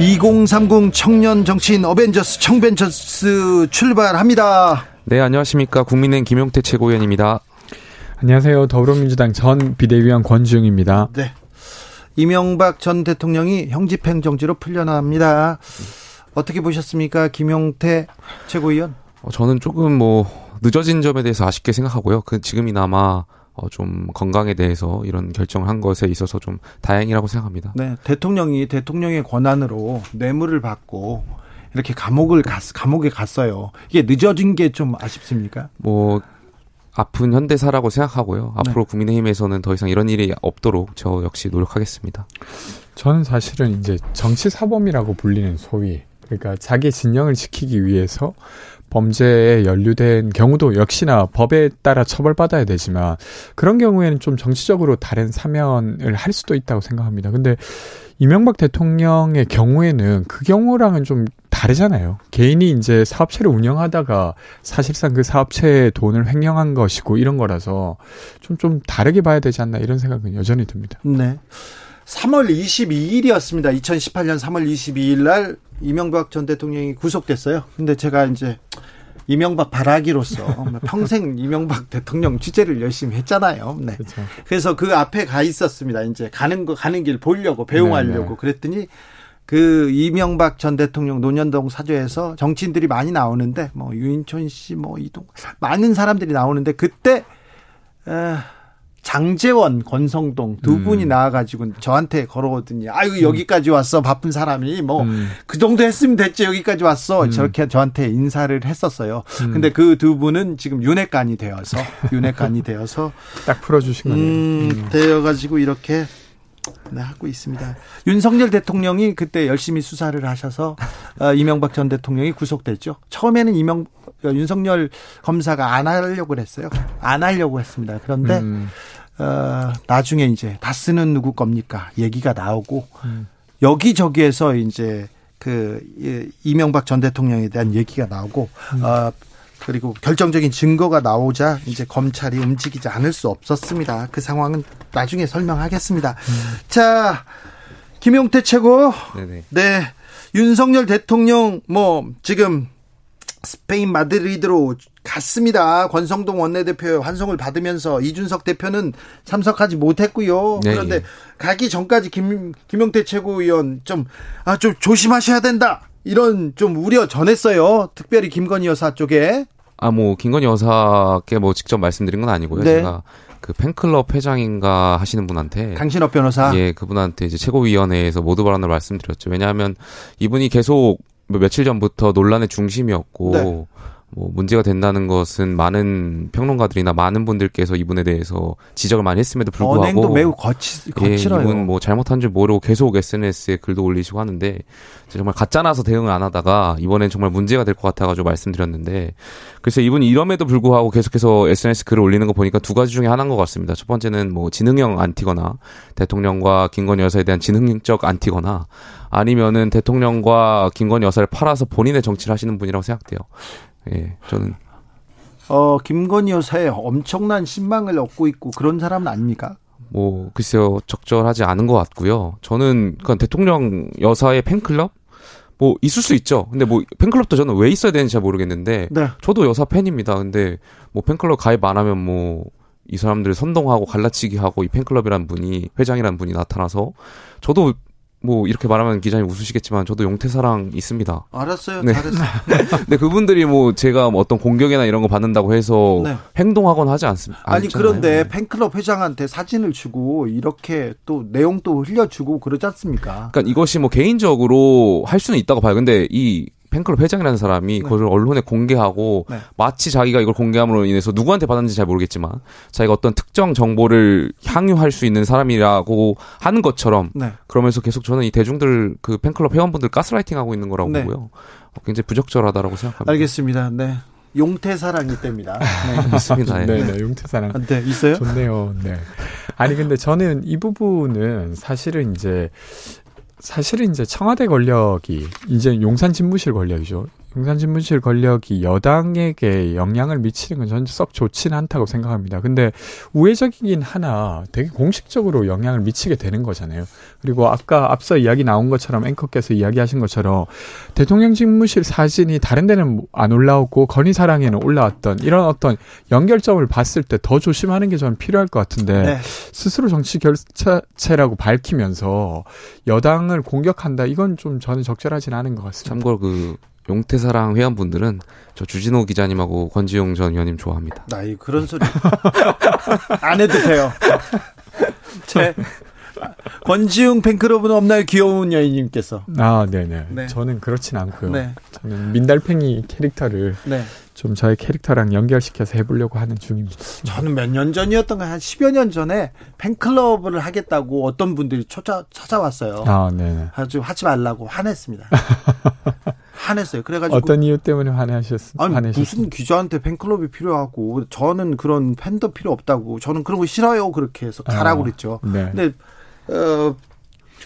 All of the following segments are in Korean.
2030 청년 정치인 어벤져스 청벤져스 출발합니다. 네, 안녕하십니까. 국민의힘 김용태 최고위원입니다. 안녕하세요. 더불어민주당 전 비대위원 권주영입니다. 네. 이명박 전 대통령이 형집행 정지로 풀려납니다. 어떻게 보셨습니까? 김용태 최고위원? 어, 저는 조금 뭐 늦어진 점에 대해서 아쉽게 생각하고요. 그 지금이나마 어, 좀 건강에 대해서 이런 결정을 한 것에 있어서 좀 다행이라고 생각합니다. 네, 대통령이 대통령의 권한으로 뇌물을 받고 이렇게 감옥을 갔, 감옥에 갔어요. 이게 늦어진 게 좀 아쉽습니까? 뭐 아픈 현대사라고 생각하고요. 앞으로 네. 국민의힘에서는 더 이상 이런 일이 없도록 저 역시 노력하겠습니다. 저는 사실은 이제 정치 사범이라고 불리는 소위 그러니까 자기 진영을 지키기 위해서 범죄에 연루된 경우도 역시나 법에 따라 처벌받아야 되지만 그런 경우에는 좀 정치적으로 다른 사면을 할 수도 있다고 생각합니다. 근데 이명박 대통령의 경우에는 그 경우랑은 좀 다르잖아요. 개인이 이제 사업체를 운영하다가 사실상 그 사업체의 돈을 횡령한 것이고 이런 거라서 좀, 좀 다르게 봐야 되지 않나 이런 생각은 여전히 듭니다. 네. 3월 22일이었습니다. 2018년 3월 22일 날 이명박 전 대통령이 구속됐어요. 근데 제가 이제 이명박 바라기로서 평생 이명박 대통령 취재를 열심히 했잖아요. 네. 그렇죠. 그래서 그 앞에 가 있었습니다. 이제 가는 거 가는 길 보려고 배웅하려고 네네. 네. 그랬더니 그 이명박 전 대통령 노년동 사저에서 정치인들이 많이 나오는데 뭐 유인촌 씨 뭐 이동 많은 사람들이 나오는데 그때 에, 장재원, 권성동 두 음. 분이 나와가지고 저한테 걸어오더니 아유 음. 여기까지 왔어 바쁜 사람이 뭐그 음. 그 정도 했으면 됐지 여기까지 왔어 음. 저렇게 저한테 인사를 했었어요. 음. 근데 그 두 분은 지금 윤회관이 되어서 윤회관이 되어서 딱 풀어주신 거네요. 음, 되어가지고 이렇게 네, 하고 있습니다. 윤석열 대통령이 그때 열심히 수사를 하셔서 어, 이명박 전 대통령이 구속됐죠. 처음에는 이명 어, 윤석열 검사가 안 하려고 그랬어요. 안 하려고 했습니다. 그런데 음. 어, 나중에 이제 다스는 누구 겁니까? 얘기가 나오고 음. 여기저기에서 이제 그 이명박 전 대통령에 대한 얘기가 나오고 음. 어, 그리고 결정적인 증거가 나오자 이제 검찰이 움직이지 않을 수 없었습니다. 그 상황은 나중에 설명하겠습니다. 음. 자, 김용태 최고. 네네. 네. 윤석열 대통령 뭐 지금 스페인 마드리드로 갔습니다. 권성동 원내대표의 환송을 받으면서 이준석 대표는 참석하지 못했고요. 네. 그런데 가기 전까지 김, 김용태 최고위원 좀, 아, 좀 조심하셔야 된다. 이런 좀 우려 전했어요. 특별히 김건희 여사 쪽에. 아, 뭐, 김건희 여사께 뭐 직접 말씀드린 건 아니고요. 네. 제가 그 팬클럽 회장인가 하시는 분한테 강신업 변호사 예 그분한테 이제 최고위원회에서 모두 발언을 말씀드렸죠 왜냐하면 이분이 계속 뭐 며칠 전부터 논란의 중심이었고 네. 뭐 문제가 된다는 것은 많은 평론가들이나 많은 분들께서 이분에 대해서 지적을 많이 했음에도 불구하고 언행도 매우 거치, 거칠어요. 예, 이분 뭐 잘못한 줄 모르고 계속 SNS에 글도 올리시고 하는데 정말 가짜나서 대응을 안 하다가 이번엔 정말 문제가 될 것 같아가지고 말씀드렸는데 그래서 이분이 이럼에도 불구하고 계속해서 SNS 글을 올리는 거 보니까 두 가지 중에 하나인 것 같습니다. 첫 번째는 뭐 지능형 안티거나 대통령과 김건희 여사에 대한 지능적 안티거나 아니면은 대통령과 김건희 여사를 팔아서 본인의 정치를 하시는 분이라고 생각돼요. 예, 저는 어 김건희 여사에 엄청난 신망을 얻고 있고 그런 사람은 아닙니까? 뭐 글쎄요 적절하지 않은 것 같고요. 저는 그건 대통령 여사의 팬클럽 뭐 있을 수 있죠. 근데 뭐 팬클럽도 저는 왜 있어야 되는지 잘 모르겠는데 네. 저도 여사 팬입니다. 근데 뭐 팬클럽 가입 안 하면 뭐 이 사람들을 선동하고 갈라치기 하고 이 팬클럽이라는 분이 회장이라는 분이 나타나서 저도 뭐 이렇게 말하면 기자님 웃으시겠지만 저도 용태사랑 있습니다. 알았어요. 네. 잘했어요. 근데 그분들이 뭐 제가 뭐 어떤 공격이나 이런 거 받는다고 해서 네. 행동하거나 하지 않습니다. 아니 그런데 네. 팬클럽 회장한테 사진을 주고 이렇게 또 내용도 흘려주고 그러지 않습니까? 그러니까 이것이 뭐 개인적으로 할 수는 있다고 봐요. 근데 이 팬클럽 회장이라는 사람이 네. 그걸 언론에 공개하고 네. 마치 자기가 이걸 공개함으로 인해서 누구한테 받았는지 잘 모르겠지만 자기가 어떤 특정 정보를 향유할 수 있는 사람이라고 하는 것처럼 네. 그러면서 계속 저는 이 대중들 그 팬클럽 회원분들 가스라이팅 하고 있는 거라고 네. 보고요. 굉장히 부적절하다라고 생각합니다. 알겠습니다. 네. 용태사랑이 때입니다. 네, 맞습니다. 네, 네, 용태사랑. 아, 네, 있어요? 좋네요. 네. 아니, 근데 저는 이 부분은 사실은 이제 사실은 이제 청와대 권력이 이제 용산 집무실 권력이죠. 용산진문실 권력이 여당에게 영향을 미치는 건 저는 썩 좋지는 않다고 생각합니다. 근데 우회적이긴 하나 되게 공식적으로 영향을 미치게 되는 거잖아요. 그리고 아까 앞서 이야기 나온 것처럼 앵커께서 이야기하신 것처럼 대통령 집무실 사진이 다른 데는 안 올라오고 건의사랑에는 올라왔던 이런 어떤 연결점을 봤을 때 더 조심하는 게 저는 필요할 것 같은데 네. 스스로 정치 결체라고 밝히면서 여당을 공격한다 이건 좀 저는 적절하지는 않은 것 같습니다. 참고로 그 용태사랑 회원분들은 저 주진호 기자님하고 권지용 전 의원님 좋아합니다. 나 이 그런 소리 안 해도 돼요. 제 권지웅 팬클럽은 없나요? 귀여운 여인님께서. 아, 네네. 네. 저는 그렇진 않고요. 네. 저는 민달팽이 캐릭터를 네. 좀 저의 캐릭터랑 연결시켜서 해보려고 하는 중입니다. 저는 몇 년 전이었던가 한 10여 년 전에 팬클럽을 하겠다고 어떤 분들이 찾아, 찾아왔어요. 아, 네. 아주 하지 말라고 화냈습니다. 화냈어요. 그래가지고 어떤 이유 때문에 화내셨어요? 아니 화내셨어요? 무슨 기자한테 팬클럽이 필요하고 저는 그런 팬도 필요 없다고 저는 그런 거 싫어요. 그렇게 해서 가라고 아, 그랬죠. 네. 근데 어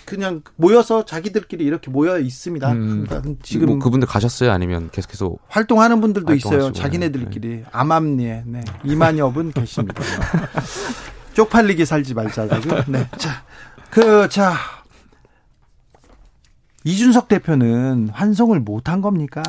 그냥 모여서 자기들끼리 이렇게 모여 있습니다. 음, 그러니까 지금 뭐 그분들 가셨어요? 아니면 계속해서 활동하는 분들도 있어요. 자기네들끼리 네. 암암리에 네. 이만여 분 계십니다. 쪽팔리게 살지 말자고. 네. 자, 그, 자, 이준석 대표는 환송을 못한 겁니까?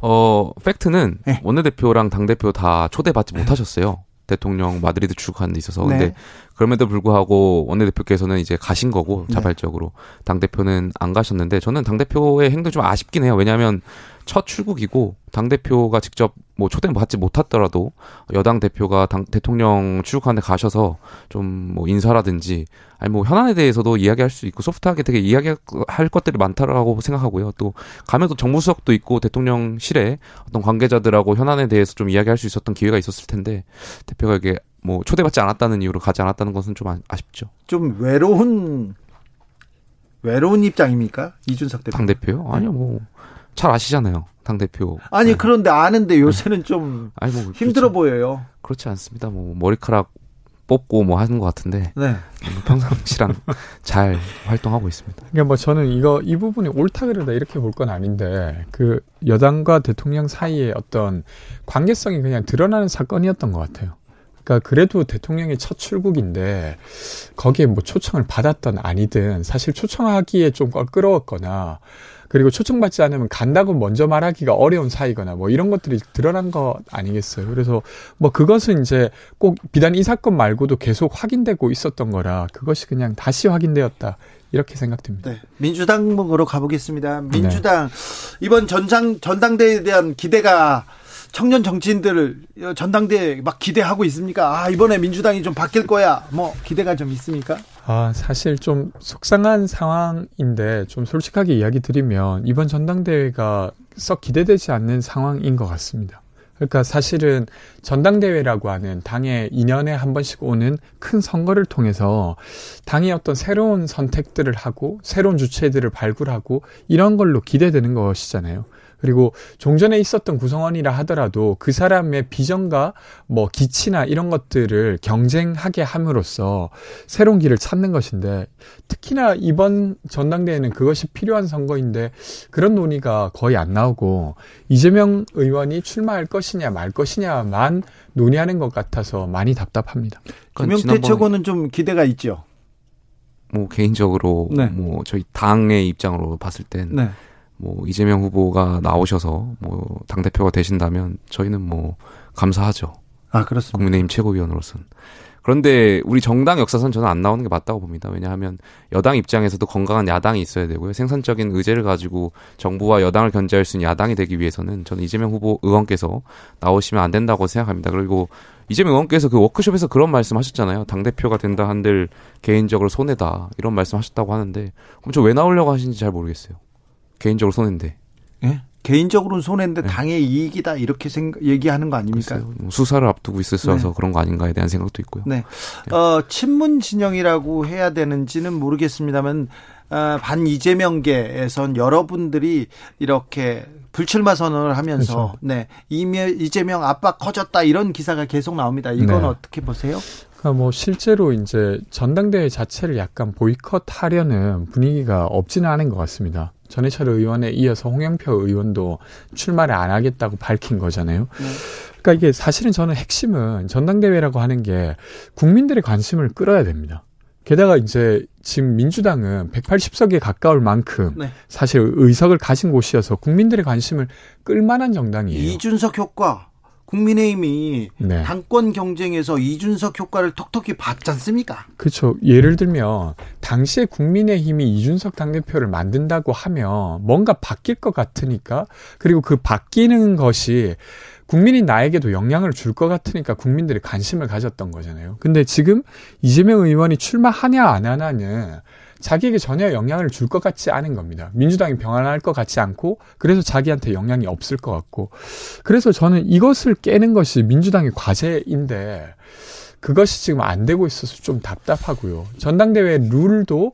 어, 팩트는 네. 원내대표랑 당대표 다 초대받지 네. 못하셨어요. 대통령 마드리드 출국하는 데 있어서. 네. 근데 그럼에도 불구하고 원내대표께서는 이제 가신 거고, 네. 자발적으로. 네. 당 대표는 안 가셨는데, 저는 당 대표의 행동 좀 아쉽긴 해요. 왜냐하면 첫 출국이고 당 대표가 직접 뭐 초대 받지 못했더라도 여당 대표가 당 대통령 출국하는데 가셔서 좀 뭐 인사라든지 아니 뭐 현안에 대해서도 이야기할 수 있고 소프트하게 되게 이야기할 것들이 많다라고 생각하고요. 또 가면 또 정무수석도 있고 대통령실에 어떤 관계자들하고 현안에 대해서 좀 이야기할 수 있었던 기회가 있었을 텐데 대표가 이게 뭐 초대받지 않았다는 이유로 가지 않았다는 것은 좀 아, 아쉽죠. 좀 외로운 외로운 입장입니까 이준석 대표? 당 대표요? 아니요 뭐. 잘 아시잖아요. 당 대표. 아니 네. 그런데 아는데 요새는 좀 아니, 뭐, 힘들어 그렇죠. 보여요. 그렇지 않습니다. 뭐 머리카락 뽑고 뭐 하는 것 같은데 네. 뭐 평상시랑 잘 활동하고 있습니다. 그러니까 뭐 저는 이거 이 부분이 옳다 그르다 이렇게 볼 건 아닌데 그 여당과 대통령 사이에 어떤 관계성이 그냥 드러나는 사건이었던 것 같아요. 그러니까 그래도 대통령의 첫 출국인데 거기에 뭐 초청을 받았던 아니든 사실 초청하기에 좀 껄끄러웠거나 그리고 초청받지 않으면 간다고 먼저 말하기가 어려운 사이거나 뭐 이런 것들이 드러난 것 아니겠어요. 그래서 뭐 그것은 이제 꼭 비단 이 사건 말고도 계속 확인되고 있었던 거라 그것이 그냥 다시 확인되었다. 이렇게 생각됩니다. 네. 민주당으로 가보겠습니다. 민주당 네. 이번 전장 전당대회에 대한 기대가 청년 정치인들을 전당대회 막 기대하고 있습니까? 아, 이번에 민주당이 좀 바뀔 거야. 뭐 기대가 좀 있습니까? 아, 사실 좀 속상한 상황인데 좀 솔직하게 이야기 드리면 이번 전당대회가 썩 기대되지 않는 상황인 것 같습니다. 그러니까 사실은 전당대회라고 하는 당의 2년에 한 번씩 오는 큰 선거를 통해서 당의 어떤 새로운 선택들을 하고 새로운 주체들을 발굴하고 이런 걸로 기대되는 것이잖아요. 그리고 종전에 있었던 구성원이라 하더라도 그 사람의 비전과 뭐 기치나 이런 것들을 경쟁하게 함으로써 새로운 길을 찾는 것인데 특히나 이번 전당대회는 그것이 필요한 선거인데 그런 논의가 거의 안 나오고 이재명 의원이 출마할 것이냐 말 것이냐만 논의하는 것 같아서 많이 답답합니다. 김영태 최고는 좀 기대가 있죠. 뭐 개인적으로 네. 뭐 저희 당의 입장으로 봤을 땐 네. 뭐 이재명 후보가 나오셔서 뭐 당 대표가 되신다면 저희는 뭐 감사하죠. 아 그렇습니다. 국민의힘 최고위원으로서는. 그런데 우리 정당 역사선 저는 안 나오는 게 맞다고 봅니다. 왜냐하면 여당 입장에서도 건강한 야당이 있어야 되고요. 생산적인 의제를 가지고 정부와 여당을 견제할 수 있는 야당이 되기 위해서는 저는 이재명 후보 의원께서 나오시면 안 된다고 생각합니다. 그리고 이재명 의원께서 그 워크숍에서 그런 말씀 하셨잖아요. 당대표가 된다 한들 개인적으로 손해다. 이런 말씀 하셨다고 하는데 그럼 저 왜 나오려고 하시는지 잘 모르겠어요. 개인적으로 손해인데. 예? 개인적으로는 손해인데 네. 당의 이익이다 이렇게 생각, 얘기하는 거 아닙니까? 글쎄요. 뭐 수사를 앞두고 있어서 네. 그런 거 아닌가에 대한 생각도 있고요. 네. 네. 어, 친문 진영이라고 해야 되는지는 모르겠습니다만 어, 반 이재명계에선 여러분들이 이렇게 불출마 선언을 하면서 그렇죠. 네 이재명 압박 커졌다 이런 기사가 계속 나옵니다. 이건 네. 어떻게 보세요? 그러니까 뭐 실제로 이제 전당대회 자체를 약간 보이콧하려는 분위기가 없지는 않은 것 같습니다. 전해철 의원에 이어서 홍영표 의원도 출마를 안 하겠다고 밝힌 거잖아요. 네. 그러니까 이게 사실은 저는 핵심은 전당대회라고 하는 게 국민들의 관심을 끌어야 됩니다. 게다가 이제 지금 민주당은 180석에 가까울 만큼 네. 사실 의석을 가진 곳이어서 국민들의 관심을 끌만한 정당이에요. 이준석 효과 국민의힘이 네. 당권 경쟁에서 이준석 효과를 톡톡히 봤지 않습니까? 그렇죠. 예를 들면 당시에 국민의힘이 이준석 당대표를 만든다고 하면 뭔가 바뀔 것 같으니까 그리고 그 바뀌는 것이 국민이 나에게도 영향을 줄 것 같으니까 국민들이 관심을 가졌던 거잖아요. 근데 지금 이재명 의원이 출마하냐 안 하냐는 자기에게 전혀 영향을 줄 것 같지 않은 겁니다. 민주당이 병안할 것 같지 않고 그래서 자기한테 영향이 없을 것 같고 그래서 저는 이것을 깨는 것이 민주당의 과제인데 그것이 지금 안 되고 있어서 좀 답답하고요. 전당대회 룰도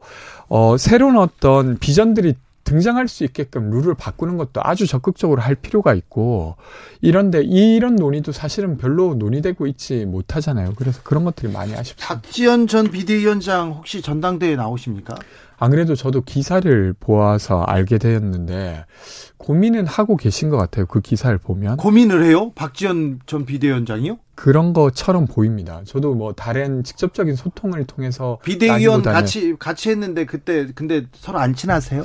어 새로운 어떤 비전들이 등장할 수 있게끔 룰을 바꾸는 것도 아주 적극적으로 할 필요가 있고 이런데 이런 논의도 사실은 별로 논의되고 있지 못하잖아요. 그래서 그런 것들이 많이 아쉽습니다. 박지원 전 비대위원장 혹시 전당대회 나오십니까? 안 그래도 저도 기사를 보아서 알게 되었는데 고민은 하고 계신 것 같아요. 그 기사를 보면 고민을 해요? 박지원 전 비대위원장이요? 그런 것처럼 보입니다. 저도 뭐 다른 직접적인 소통을 통해서 비대위원 같이 같이 했는데 그때 근데 서로 안 친하세요?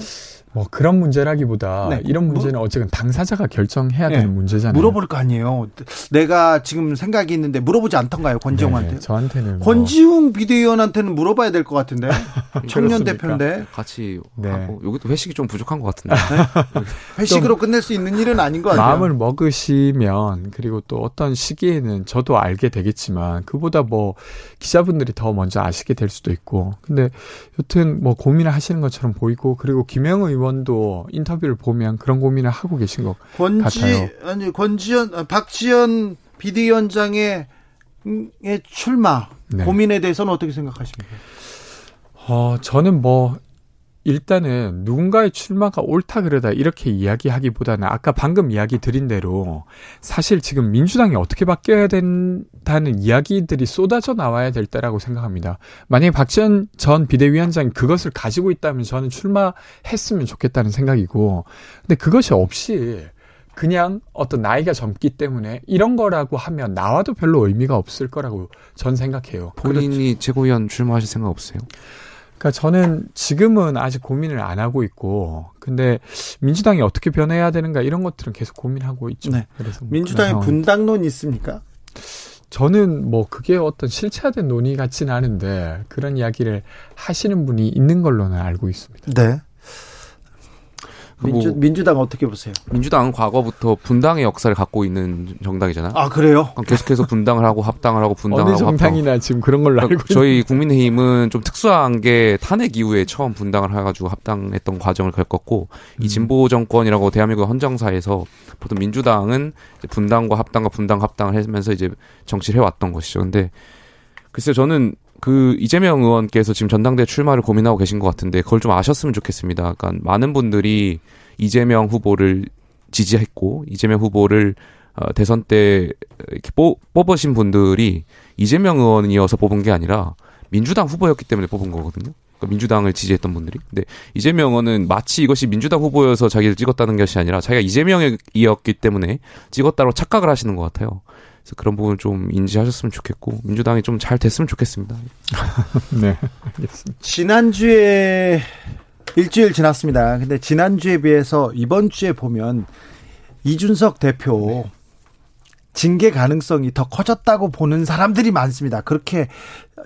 뭐 그런 문제라기보다 네. 이런 문제는 뭐, 어쨌든 당사자가 결정해야 네. 되는 문제잖아요. 물어볼 거 아니에요. 내가 지금 생각이 있는데 물어보지 않던가요, 권지웅한테? 네, 저한테는 뭐. 권지웅 비대위원한테는 물어봐야 될 것 같은데 청년 대표인데 같이 네. 하고 여기도 회식이 좀 부족한 것 같은데 네? 회식 으로 끝낼 수 있는 일은 아닌 것 같아요. 마음을 먹으시면 그리고 또 어떤 시기에는 저도 알게 되겠지만 그보다 뭐 기자분들이 더 먼저 아시게 될 수도 있고 근데 여튼 뭐 고민을 하시는 것처럼 보이고 그리고 김영 의원 의원도 인터뷰를 보면 그런 고민을 하고 계신 것 권지, 같아요. 아니 권지현, 아, 박지현 비대위원장의 출마 네. 고민에 대해서는 어떻게 생각하십니까? 어, 저는 뭐 일단은 누군가의 출마가 옳다 그러다 이렇게 이야기하기보다는 아까 방금 이야기 드린 대로 사실 지금 민주당이 어떻게 바뀌어야 된다는 이야기들이 쏟아져 나와야 될 때라고 생각합니다. 만약에 박지원 전 비대위원장이 그것을 가지고 있다면 저는 출마했으면 좋겠다는 생각이고 근데 그것이 없이 그냥 어떤 나이가 젊기 때문에 이런 거라고 하면 나와도 별로 의미가 없을 거라고 전 생각해요. 본인이 그렇죠. 최고위원 출마하실 생각 없으세요? 그러니까 저는 지금은 아직 고민을 안 하고 있고, 근데 민주당이 어떻게 변해야 되는가 이런 것들은 계속 고민하고 있죠. 네. 그래서 뭐 민주당의 분당론 있습니까? 저는 뭐 그게 어떤 실체화된 논의 같지는 않은데 그런 이야기를 하시는 분이 있는 걸로는 알고 있습니다. 네. 민주, 민주당 어떻게 보세요? 민주당은 과거부터 분당의 역사를 갖고 있는 정당이잖아요. 아 그래요? 계속해서 분당을 하고 합당을 하고 분당을 어느 하고 정당이나 합당. 지금 그런 걸로 알고 그러니까 저희 국민의힘은 좀 특수한 게 탄핵 이후에 처음 분당을 해가지고 합당했던 과정을 겪었고 음. 이 진보 정권이라고 대한민국 헌정사에서 보통 민주당은 분당과 합당과 분당 합당을 하면서 이제 정치를 해왔던 것이죠. 근데 글쎄요 저는 그 이재명 의원께서 지금 전당대 출마를 고민하고 계신 것 같은데 그걸 좀 아셨으면 좋겠습니다. 그러니까 많은 분들이 이재명 후보를 지지했고 이재명 후보를 어, 대선 때 이렇게 뽑, 뽑으신 분들이 이재명 의원이어서 뽑은 게 아니라 민주당 후보였기 때문에 뽑은 거거든요. 그러니까 민주당을 지지했던 분들이. 근데 이재명 의원은 마치 이것이 민주당 후보여서 자기를 찍었다는 것이 아니라 자기가 이재명이었기 때문에 찍었다고 착각을 하시는 것 같아요. 그래서 그런 부분을 좀 인지하셨으면 좋겠고 민주당이 좀 잘 됐으면 좋겠습니다. 네, 알겠습니다. 지난주에 일주일 지났습니다. 근데 지난주에 비해서 이번 주에 보면 이준석 대표 네. 징계 가능성이 더 커졌다고 보는 사람들이 많습니다. 그렇게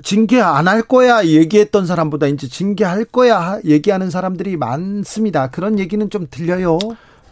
징계 안 할 거야 얘기했던 사람보다 이제 징계할 거야 얘기하는 사람들이 많습니다. 그런 얘기는 좀 들려요.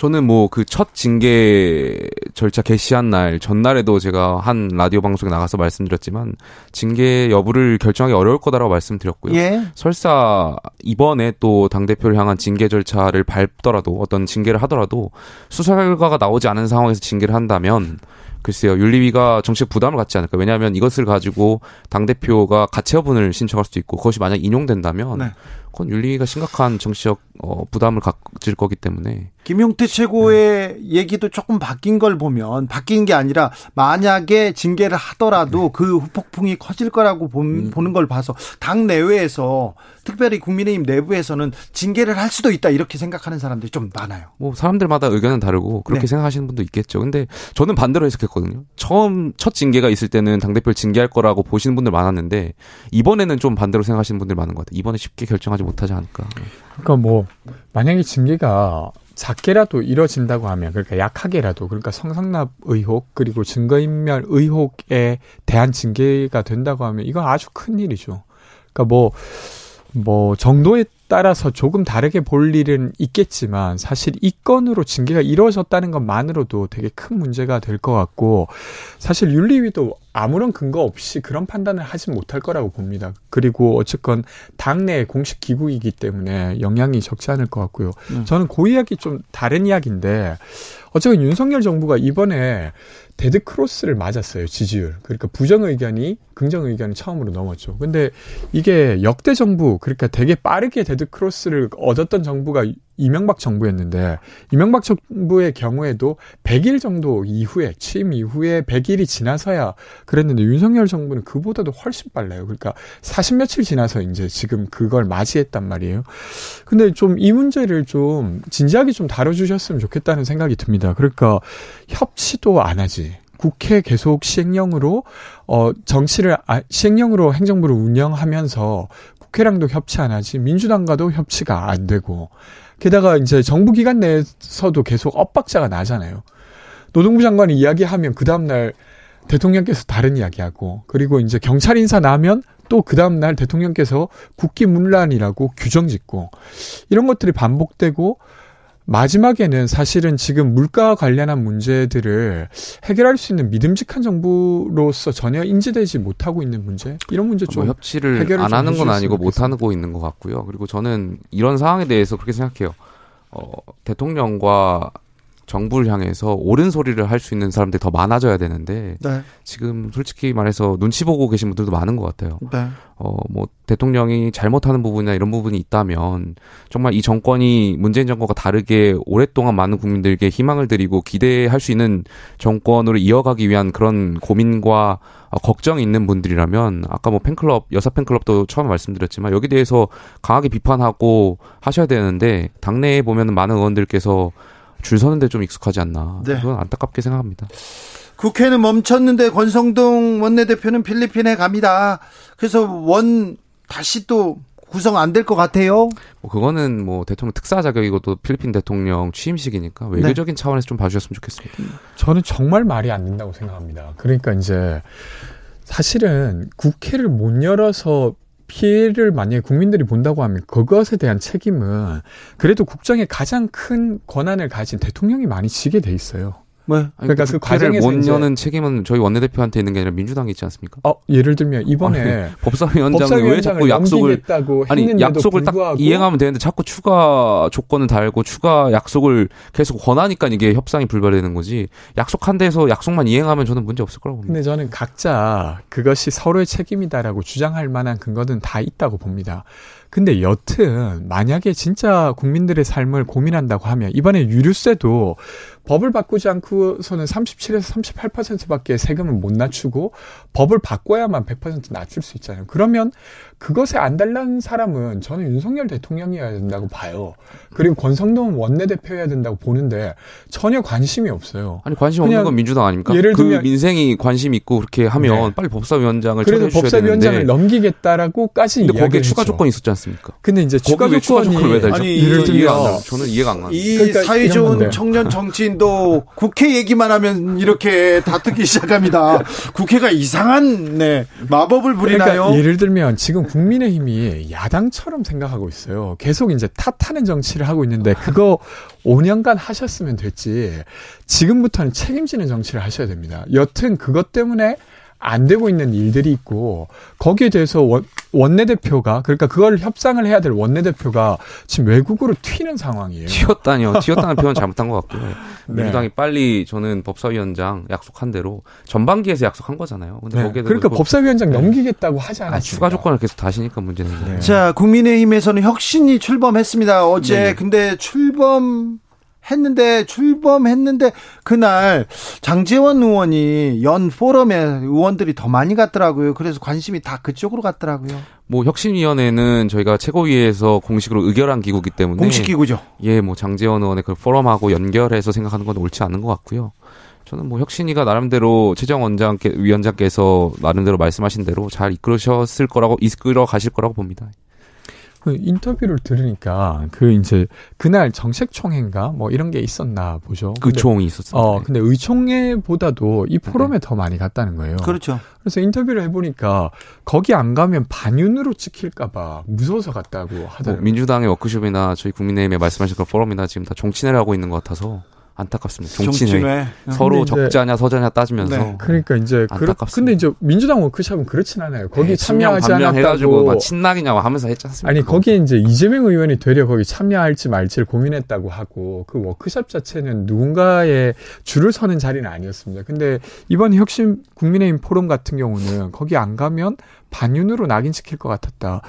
저는 뭐 그 첫 징계 절차 개시한 날 전날에도 제가 한 라디오 방송에 나가서 말씀드렸지만 징계 여부를 결정하기 어려울 거다라고 말씀드렸고요. 예. 설사 이번에 또 당 대표를 향한 징계 절차를 밟더라도 어떤 징계를 하더라도 수사 결과가 나오지 않은 상황에서 징계를 한다면 글쎄요 윤리위가 정책 부담을 갖지 않을까 왜냐하면 이것을 가지고 당 대표가 가처분을 신청할 수도 있고 그것이 만약 인용된다면 네. 그건 윤리위가 심각한 정치적 어, 부담을 가질 거기 때문에 김용태 최고의 얘기도 조금 바뀐 걸 보면 바뀐 게 아니라 만약에 징계를 하더라도 그 후폭풍이 커질 거라고 본- 보는 걸 봐서 당 내외에서 특별히 국민의힘 내부에서는 징계를 할 수도 있다 이렇게 생각하는 사람들이 좀 많아요. 뭐 사람들마다 의견은 다르고 그렇게 네. 생각하시는 분도 있겠죠. 근데 저는 반대로 해석했거든요. 처음 첫 징계가 있을 때는 당 대표를 징계할 거라고 보시는 분들 많았는데 이번에는 좀 반대로 생각하시는 분들 많은 것 같아요. 이번에 쉽게 결정하지 못하지 않을까. 그러니까 뭐 만약에 징계가 작게라도 이뤄진다고 하면 그러니까 약하게라도 그러니까 성상납 의혹 그리고 증거인멸 의혹에 대한 징계가 된다고 하면 이건 아주 큰 일이죠. 그러니까 뭐뭐 정도에 따라서 조금 다르게 볼 일은 있겠지만 사실 이 건으로 징계가 이루어졌다는 것만으로도 되게 큰 문제가 될 것 같고 사실 윤리위도 아무런 근거 없이 그런 판단을 하지 못할 거라고 봅니다. 그리고 어쨌건 당내 공식 기구이기 때문에 영향이 적지 않을 것 같고요. 음. 저는 그 이야기 좀 다른 이야기인데 어쨌든 윤석열 정부가 이번에 데드 크로스를 맞았어요 지지율. 그러니까 부정 의견이 긍정 의견이 처음으로 넘었죠. 근데 이게 역대 정부 그러니까 되게 빠르게 데드 크로스를 얻었던 정부가 이명박 정부였는데 이명박 정부의 경우에도 100일 정도 이후에 취임 이후에 100일이 지나서야 그랬는데 윤석열 정부는 그보다도 훨씬 빨라요. 그러니까 40 며칠 지나서 이제 지금 그걸 맞이했단 말이에요. 근데 좀 이 문제를 좀 진지하게 좀 다뤄주셨으면 좋겠다는 생각이 듭니다. 그러니까 협치도 안 하지. 국회 계속 시행령으로 어 정치를 아, 시행령으로 행정부를 운영하면서 국회랑도 협치 안 하지 민주당과도 협치가 안 되고 게다가 이제 정부 기관 내에서도 계속 엇박자가 나잖아요. 노동부 장관이 이야기하면 그 다음날 대통령께서 다른 이야기하고 그리고 이제 경찰 인사 나면 또 그 다음날 대통령께서 국기문란이라고 규정 짓고 이런 것들이 반복되고 마지막에는 사실은 지금 물가와 관련한 문제들을 해결할 수 있는 믿음직한 정부로서 전혀 인지되지 못하고 있는 문제 이런 문제 뭐좀 협치를 해결을 안좀 하는 건 아니고 못. 하고 있는 것 같고요. 그리고 저는 이런 상황에 대해서 그렇게 생각해요. 어, 대통령과 정부를 향해서 옳은 소리를 할 수 있는 사람들이 더 많아져야 되는데 네. 지금 솔직히 말해서 눈치 보고 계신 분들도 많은 것 같아요. 네. 어, 뭐, 대통령이 잘못하는 부분이나 이런 부분이 있다면, 정말 이 정권이 문재인 정권과 다르게 오랫동안 많은 국민들에게 희망을 드리고 기대할 수 있는 정권으로 이어가기 위한 그런 고민과 어, 걱정이 있는 분들이라면, 아까 뭐 팬클럽, 여사 팬클럽도 처음에 말씀드렸지만, 여기 대해서 강하게 비판하고 하셔야 되는데, 당내에 보면 많은 의원들께서 줄 서는데 좀 익숙하지 않나. 네. 그건 안타깝게 생각합니다. 국회는 멈췄는데 권성동 원내대표는 필리핀에 갑니다. 그래서 원 다시 또 구성 안 될 것 같아요. 뭐 그거는 뭐 대통령 특사 자격이고 또 필리핀 대통령 취임식이니까 외교적인 차원에서 좀 봐주셨으면 좋겠습니다. 저는 정말 말이 안 된다고 생각합니다. 그러니까 이제 사실은 국회를 못 열어서 피해를 만약에 국민들이 본다고 하면 그것에 대한 책임은 그래도 국정에 가장 큰 권한을 가진 대통령이 많이 지게 돼 있어요. 뭐 그러니까 그 과정에서 못 여는 책임은 저희 원내대표한테 있는 게 아니라 민주당이 있지 않습니까? 어, 예를 들면 이번에 법사위원장은 왜 자꾸 약속을 아니 약속을 딱 불구하고 이행하면 되는데 자꾸 추가 조건을 달고 추가 약속을 계속 권하니까 이게 협상이 불발되는 거지. 약속한 데서 약속만 이행하면 저는 문제 없을 거라고 봅니다. 근데 저는 각자 그것이 서로의 책임이다라고 주장할 만한 근거는 다 있다고 봅니다. 근데 여튼 만약에 진짜 국민들의 삶을 고민한다고 하면 이번에 유류세도 법을 바꾸지 않고서는 37에서 38%밖에 세금을 못 낮추고 법을 바꿔야만 100% 낮출 수 있잖아요. 그러면 그것에 안 달라는 사람은 저는 윤석열 대통령이어야 된다고 봐요. 그리고 권성동 원내대표여야 된다고 보는데 전혀 관심이 없어요. 아니 관심 없는 건 민주당 아닙니까? 예를 그 들면- 민생이 관심 있고 그렇게 하면 네. 빨리 법사위원장을 주셔야 법사위원장을. 넘기겠다라고까지 근데 거기에 추가. 조건이 있었지 않습니까? 근데 이제 추가 왜 추가 조건이 조건을 왜 달죠? 아니, 예를 저는 이해가 안 들면 가요. 저는 이해가 안 가요. 이 그러니까 사회 좋은. 청년 정치인도 국회 얘기만 하면 이렇게 다투기 시작합니다. 국회가 이상한 네, 마법을 부리나요? 그러니까 예를 들면 지금 국민의힘이 야당처럼 생각하고 있어요. 계속 이제 탓하는 정치를 하고 있는데 그거 5년간 하셨으면 됐지. 지금부터는 책임지는 정치를 하셔야 됩니다. 여튼 그것 때문에 안 되고 있는 일들이 있고 거기에 대해서 원, 원내대표가 그러니까 그걸 협상을 해야 될 원내대표가 지금 외국으로 튀는 상황이에요. 튀었다니요. 튀었다는 표현 잘못한 것 같고요. 네. 민주당이 빨리 저는 법사위원장 약속한 대로 전반기에서 약속한 거잖아요. 근데 네. 거기에 그러니까 법사위원장 네. 넘기겠다고 하지 않았어요. 아, 추가 조건을 계속 다시니까 문제는. 네. 자, 국민의힘에서는 혁신이 출범했습니다. 어제 네. 근데 출범 했는데 출범했는데 그날 장재원 의원이 연 포럼에 의원들이 더 많이 갔더라고요. 그래서 관심이 다 그쪽으로 갔더라고요. 뭐 혁신위원회는 저희가 최고위에서 공식으로 의결한 기구기 때문에 공식 기구죠. 예, 뭐 장재원 의원의 그 포럼하고 연결해서 생각하는 건 옳지 않은 것 같고요. 저는 뭐 혁신이가 나름대로 최정 원장께 위원장께서 나름대로 말씀하신 대로 잘 이끌으셨을 거라고 이끌어 가실 거라고 봅니다. 그 인터뷰를 들으니까 그 이제 그날 정책총회인가 뭐 이런 게 있었나 보죠. 의총이 있었어요. 어, 근데 의총회보다도 이 포럼에 네. 더 많이 갔다는 거예요. 그렇죠. 그래서 인터뷰를 해보니까 거기 안 가면 반윤으로 찍힐까봐 무서워서 갔다고 하더라고요. 뭐 민주당의 워크숍이나 저희 국민의힘에 말씀하신 그 포럼이나 지금 다 정치를 하고 있는 것 같아서 안타깝습니다. 정치는 서로 적자냐 서자냐 따지면서. 네. 그러니까 이제 그렇, 근데 이제 민주당 워크숍은 그렇진 않아요. 거기 네, 참여하지 않았다고 막 친낙이냐고 하면서 했지 않습니까? 아니 거기에 이제 이재명 의원이 되려 거기 참여할지 말지를 고민했다고 하고 그 워크숍 자체는 누군가의 줄을 서는 자리는 아니었습니다. 근데 이번 혁신 국민의힘 포럼 같은 경우는 거기 안 가면 반윤으로 낙인시킬 것 같았다.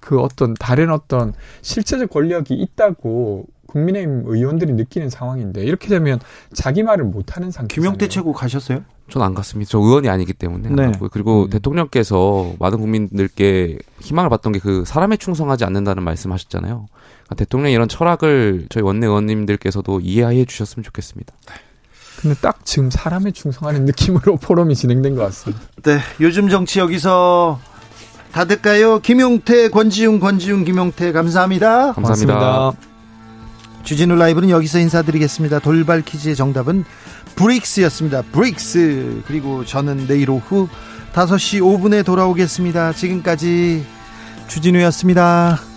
그 어떤 다른 어떤 실체적 권력이 있다고 국민의힘 의원들이 느끼는 상황인데 이렇게 되면 자기 말을 못하는 상태. 김용태 최고 가셨어요? 전 안 갔습니다. 저 의원이 아니기 때문에. 네. 그리고 음. 대통령께서 많은 국민들께 희망을 받던 게 그 사람에 충성하지 않는다는 말씀하셨잖아요. 그러니까 대통령 이런 철학을 저희 원내 의원님들께서도 이해해 주셨으면 좋겠습니다. 근데 딱 지금 사람에 충성하는 느낌으로 포럼이 진행된 것 같습니다. 네, 요즘 정치 여기서 다 될까요? 김용태, 권지웅, 권지웅, 김용태 감사합니다. 감사합니다. 고맙습니다. 주진우 라이브는 여기서 인사드리겠습니다. 돌발 퀴즈의 정답은 브릭스였습니다. 브릭스. 그리고 저는 내일 오후 5시 5분에 돌아오겠습니다. 지금까지 주진우였습니다.